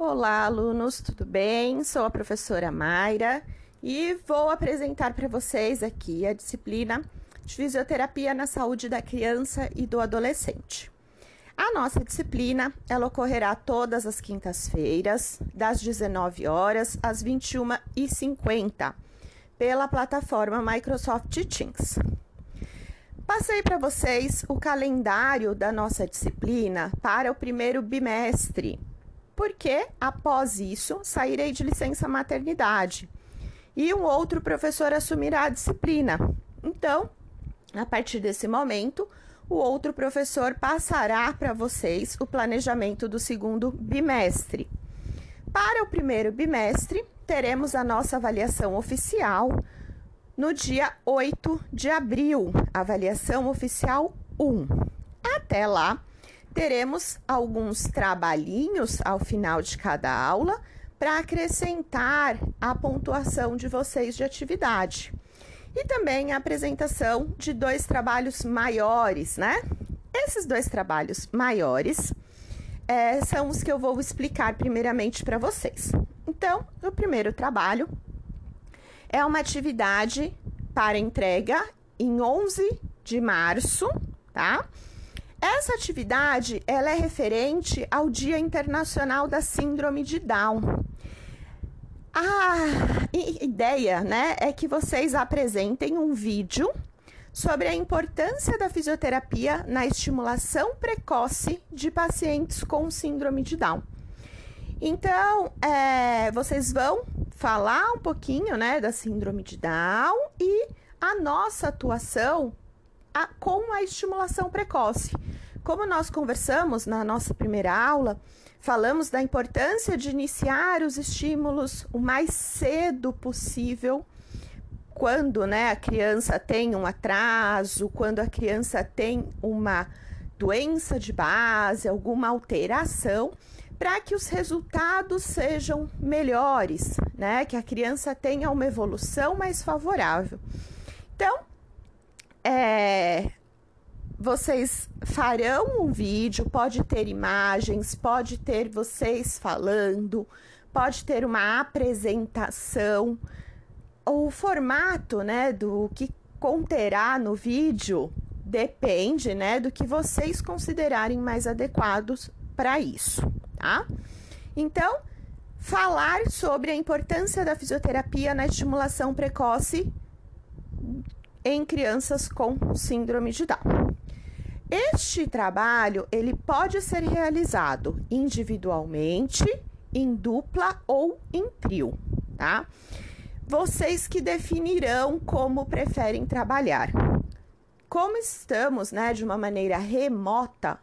Olá, alunos, tudo bem? Sou a professora Mayra e vou apresentar para vocês aqui a disciplina de Fisioterapia na Saúde da Criança e do Adolescente. A nossa disciplina, ela ocorrerá todas as quintas-feiras, das 19 horas às 21h50, pela plataforma Microsoft Teams. Passei para vocês o calendário da nossa disciplina para o primeiro bimestre, porque após isso sairei de licença maternidade e um outro professor assumirá a disciplina. Então, a partir desse momento, o outro professor passará para vocês o planejamento do segundo bimestre. Para o primeiro bimestre, teremos a nossa avaliação oficial no dia 8 de abril, avaliação oficial 1. Até lá, teremos alguns trabalhinhos ao final de cada aula para acrescentar a pontuação de vocês de atividade. E também a apresentação de dois trabalhos maiores, né? Esses dois trabalhos maiores é, são os que eu vou explicar primeiramente para vocês. Então, o primeiro trabalho é uma atividade para entrega em 11 de março, tá? Essa atividade ela é referente ao Dia Internacional da Síndrome de Down. A ideia, né, é que vocês apresentem um vídeo sobre a importância da fisioterapia na estimulação precoce de pacientes com síndrome de Down. Então, é, vocês vão falar um pouquinho, né, da síndrome de Down e a nossa atuação a, com a estimulação precoce. Como nós conversamos na nossa primeira aula, falamos da importância de iniciar os estímulos o mais cedo possível quando né, a criança tem um atraso, quando a criança tem uma doença de base, alguma alteração, para que os resultados sejam melhores, né? Que a criança tenha uma evolução mais favorável. Então, é, vocês farão um vídeo, pode ter imagens, pode ter vocês falando, pode ter uma apresentação. O formato, né, do que conterá no vídeo depende, né, do que vocês considerarem mais adequados para isso, tá? Então, falar sobre a importância da fisioterapia na estimulação precoce em crianças com síndrome de Down. Este trabalho ele pode ser realizado individualmente, em dupla ou em trio, tá? Vocês que definirão como preferem trabalhar. Como estamos, né, de uma maneira remota,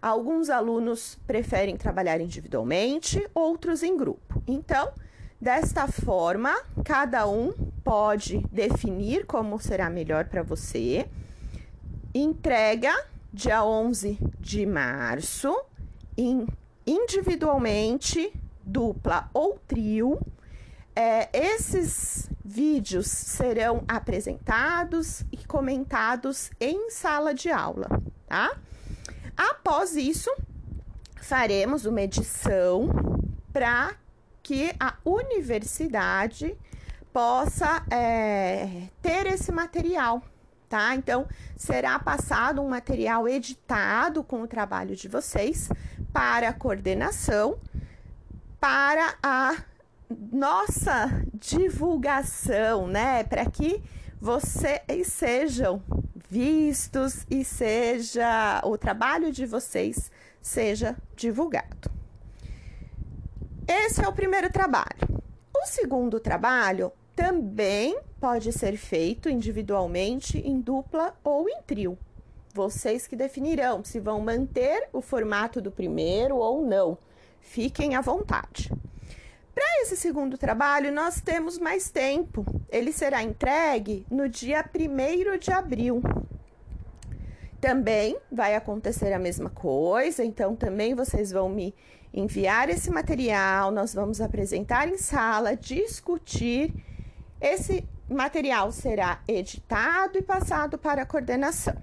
alguns alunos preferem trabalhar individualmente, outros em grupo. Então, desta forma, cada um pode definir como será melhor para você. Entrega dia 11 de março, in, individualmente, dupla ou trio. É, esses vídeos serão apresentados e comentados em sala de aula, tá? Após isso, faremos uma edição para que a universidade possa é, ter esse material, tá? Então, será passado um material editado com o trabalho de vocês para a coordenação, para a nossa divulgação, né? Para que vocês sejam vistos e seja o trabalho de vocês seja divulgado. Esse é o primeiro trabalho. O segundo trabalho também pode ser feito individualmente, em dupla ou em trio. Vocês que definirão se vão manter o formato do primeiro ou não. Fiquem à vontade. Para esse segundo trabalho, nós temos mais tempo. Ele será entregue no dia 1 de abril. Também vai acontecer a mesma coisa, então também vocês vão me enviar esse material, nós vamos apresentar em sala, discutir esse material será editado e passado para a coordenação.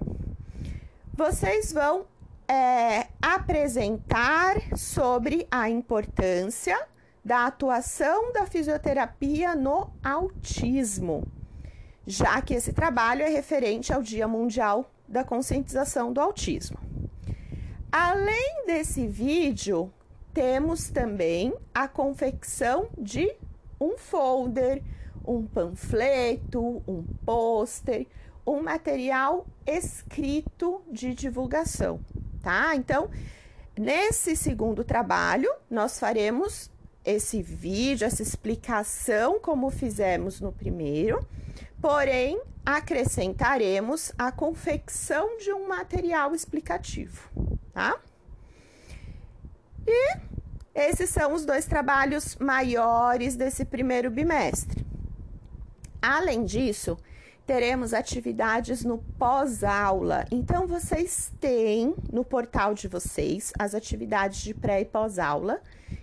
Vocês vão é, apresentar sobre a importância da atuação da fisioterapia no autismo, já que esse trabalho é referente ao Dia Mundial da Conscientização do Autismo. Além desse vídeo, temos também a confecção de um folder, um panfleto, um pôster, um material escrito de divulgação, tá? Então, nesse segundo trabalho, nós faremos esse vídeo, essa explicação como fizemos no primeiro, porém acrescentaremos a confecção de um material explicativo, tá? E esses são os dois trabalhos maiores desse primeiro bimestre. Além disso, teremos atividades no pós-aula. Então, vocês têm no portal de vocês as atividades de pré e pós-aula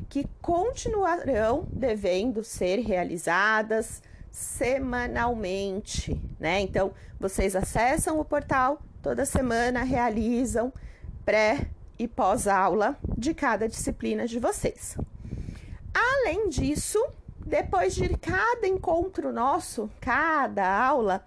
que continuarão devendo ser realizadas semanalmente, né? Então, vocês acessam o portal toda semana, realizam pré e pós-aula de cada disciplina de vocês. Além disso, depois de cada encontro nosso, cada aula,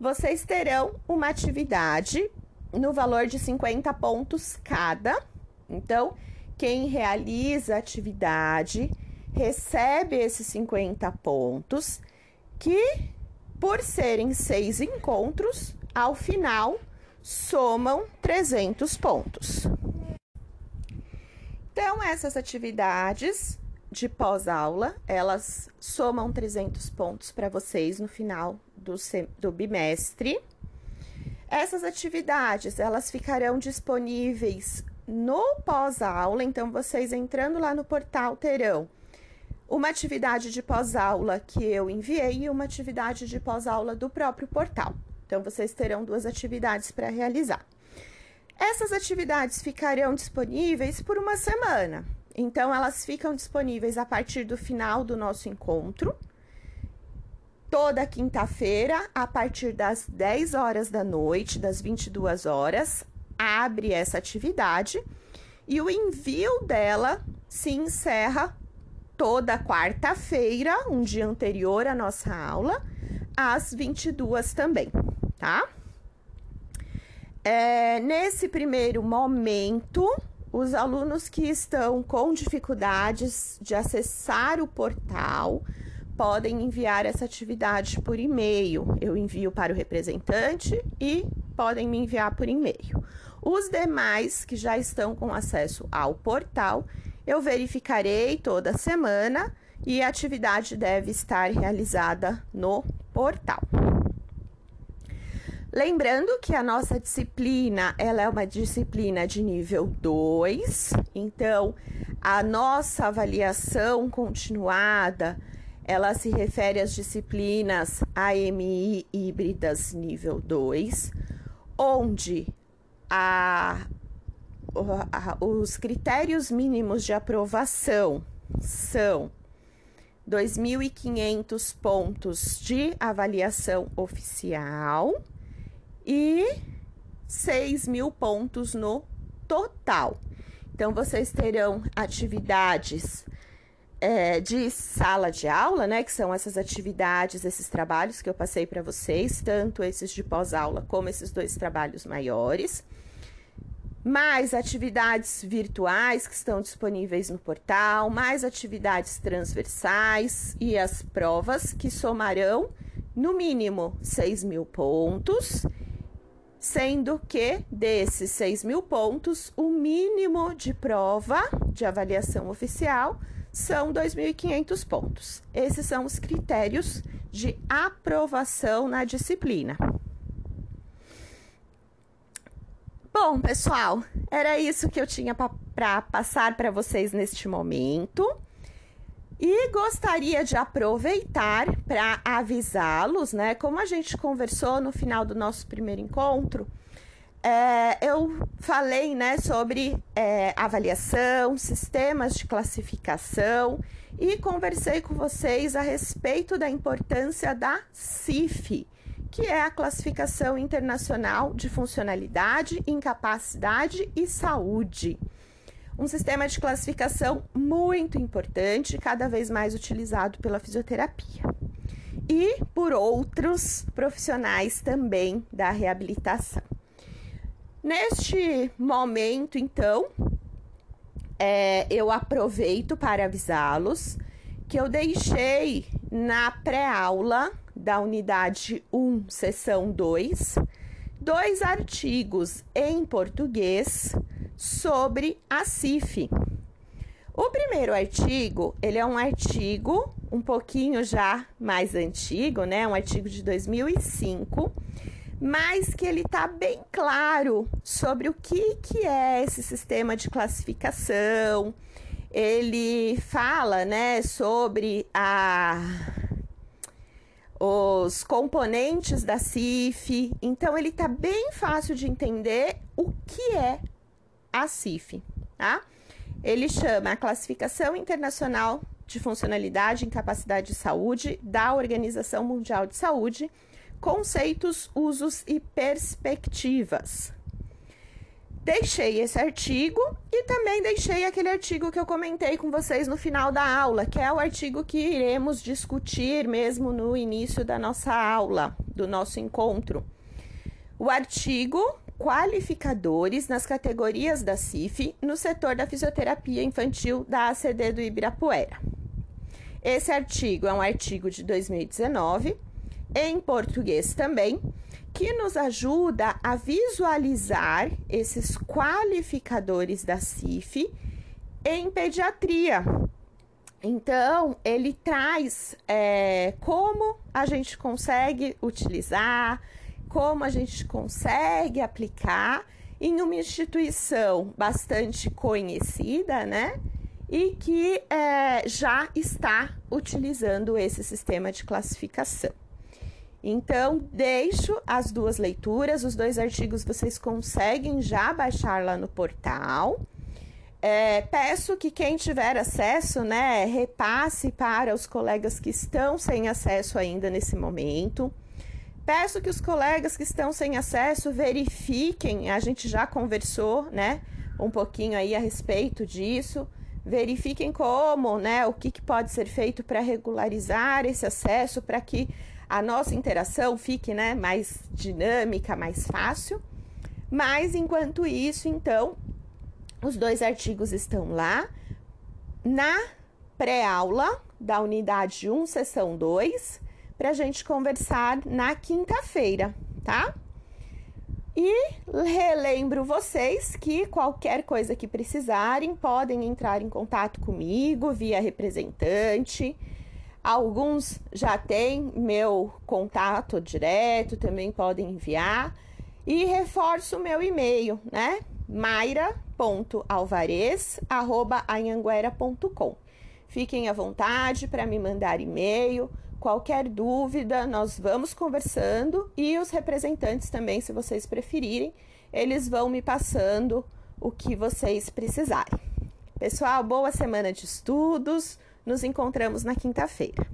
vocês terão uma atividade no valor de 50 pontos cada. Então, quem realiza a atividade recebe esses 50 pontos, que, por serem seis encontros, ao final somam 300 pontos. Então, essas atividades de pós-aula, elas somam 300 pontos para vocês no final do, do bimestre. Essas atividades, elas ficarão disponíveis no pós-aula, então vocês entrando lá no portal terão uma atividade de pós-aula que eu enviei e uma atividade de pós-aula do próprio portal. Então vocês terão duas atividades para realizar. Essas atividades ficarão disponíveis por uma semana. Então elas ficam disponíveis a partir do final do nosso encontro toda quinta-feira, a partir das 10 horas da noite, das 22 horas, abre essa atividade e o envio dela se encerra toda quarta-feira, um dia anterior à nossa aula, às 22 também, tá? É, nesse primeiro momento, os alunos que estão com dificuldades de acessar o portal, podem enviar essa atividade por e-mail. Eu envio para o representante e podem me enviar por e-mail. Os demais que já estão com acesso ao portal, eu verificarei toda semana e a atividade deve estar realizada no portal. Lembrando que a nossa disciplina, ela é uma disciplina de nível 2, então a nossa avaliação continuada ela se refere às disciplinas AMI híbridas nível 2, onde a, os critérios mínimos de aprovação são 2.500 pontos de avaliação oficial e 6 mil pontos no total. Então, vocês terão atividades é, de sala de aula, né, que são essas atividades, esses trabalhos que eu passei para vocês, tanto esses de pós-aula como esses dois trabalhos maiores, mais atividades virtuais que estão disponíveis no portal, mais atividades transversais e as provas que somarão no mínimo 6 mil pontos, sendo que desses 6 mil pontos, o mínimo de prova de avaliação oficial são 2.500 pontos. Esses são os critérios de aprovação na disciplina. Bom, pessoal, era isso que eu tinha para passar para vocês neste momento. E gostaria de aproveitar para avisá-los, né? Como a gente conversou no final do nosso primeiro encontro, é, eu falei né, sobre é, avaliação, sistemas de classificação e conversei com vocês a respeito da importância da CIF, que é a Classificação Internacional de Funcionalidade, Incapacidade e Saúde. Um sistema de classificação muito importante, cada vez mais utilizado pela fisioterapia. E por outros profissionais também da reabilitação. Neste momento, então, é, eu aproveito para avisá-los que eu deixei na pré-aula da unidade 1, seção 2, dois artigos em português sobre a CIF. O primeiro artigo, ele é um artigo um pouquinho já mais antigo, né? Um artigo de 2005, mas que ele tá bem claro sobre o que que é esse sistema de classificação. Ele fala, né, sobre a os componentes da CIF. Então, ele tá bem fácil de entender o que é a CIF, tá? Ele chama a Classificação Internacional de Funcionalidade, Incapacidade de Saúde da Organização Mundial de Saúde, conceitos, usos e perspectivas. Deixei esse artigo e também deixei aquele artigo que eu comentei com vocês no final da aula, que é o artigo que iremos discutir mesmo no início da nossa aula, do nosso encontro. O artigo Qualificadores nas categorias da CIF no setor da fisioterapia infantil da ACD do Ibirapuera. Esse artigo é um artigo de 2019, em português também, que nos ajuda a visualizar esses qualificadores da CIF em pediatria. Então, ele traz é, como a gente consegue utilizar, como a gente consegue aplicar em uma instituição bastante conhecida, né? E que é, já está utilizando esse sistema de classificação. Então, deixo as duas leituras, os dois artigos vocês conseguem já baixar lá no portal. É, peço que quem tiver acesso, né, repasse para os colegas que estão sem acesso ainda nesse momento. Peço que os colegas que estão sem acesso verifiquem, a gente já conversou, né, um pouquinho aí a respeito disso. Verifiquem como, né, o que, que pode ser feito para regularizar esse acesso, para que a nossa interação fique né, mais dinâmica, mais fácil. Mas enquanto isso, então, os dois artigos estão lá na pré-aula da unidade 1, sessão 2, para a gente conversar na quinta-feira, tá? E relembro vocês que qualquer coisa que precisarem podem entrar em contato comigo via representante. Alguns já têm meu contato direto, também podem enviar. E reforço o meu e-mail, né? maira.alvarez.com. Fiquem à vontade para me mandar e-mail. Qualquer dúvida, nós vamos conversando e os representantes também, se vocês preferirem, eles vão me passando o que vocês precisarem. Pessoal, boa semana de estudos. Nos encontramos na quinta-feira.